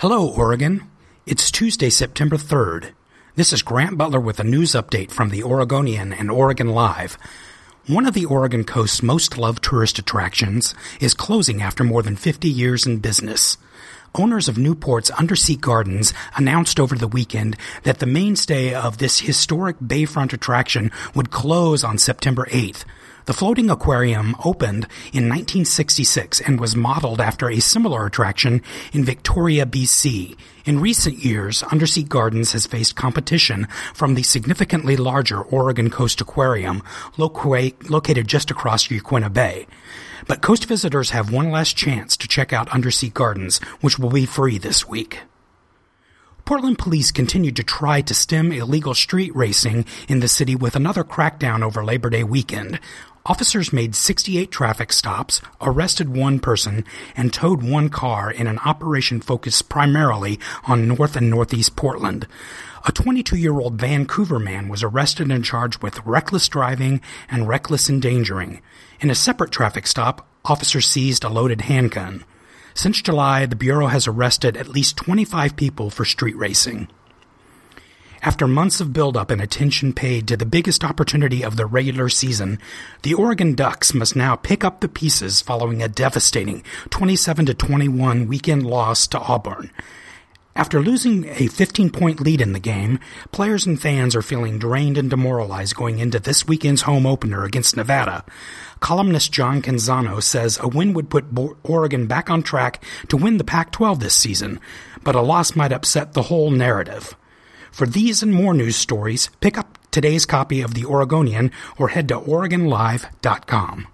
Hello, Oregon. It's Tuesday, September 3rd. This is Grant Butler with a news update from the Oregonian and Oregon Live. One of the Oregon coast's most loved tourist attractions is closing after more than 50 years in business. Owners of Newport's Undersea Gardens announced over the weekend that the mainstay of this historic bayfront attraction would close on September 8th. The floating aquarium opened in 1966 and was modeled after a similar attraction in Victoria, BC. In recent years, Undersea Gardens has faced competition from the significantly larger Oregon Coast Aquarium, located just across Yaquina Bay. But coast visitors have one last chance to check out Undersea Gardens, which will be free this week. Portland police continued to try to stem illegal street racing in the city with another crackdown over Labor Day weekend. Officers made 68 traffic stops, arrested one person, and towed one car in an operation focused primarily on North and Northeast Portland. A 22 year old Vancouver man was arrested and charged with reckless driving and reckless endangering. In a separate traffic stop, officers seized a loaded handgun. Since July, the Bureau has arrested at least 25 people for street racing. After months of buildup and attention paid to the biggest opportunity of the regular season, the Oregon Ducks must now pick up the pieces following a devastating 27 21 weekend loss to Auburn. After losing a 15 point lead in the game, players and fans are feeling drained and demoralized going into this weekend's home opener against Nevada. Columnist John Canzano says a win would put Oregon back on track to win the Pac 12 this season, but a loss might upset the whole narrative. For these and more news stories, pick up today's copy of The Oregonian or head to OregonLive.com.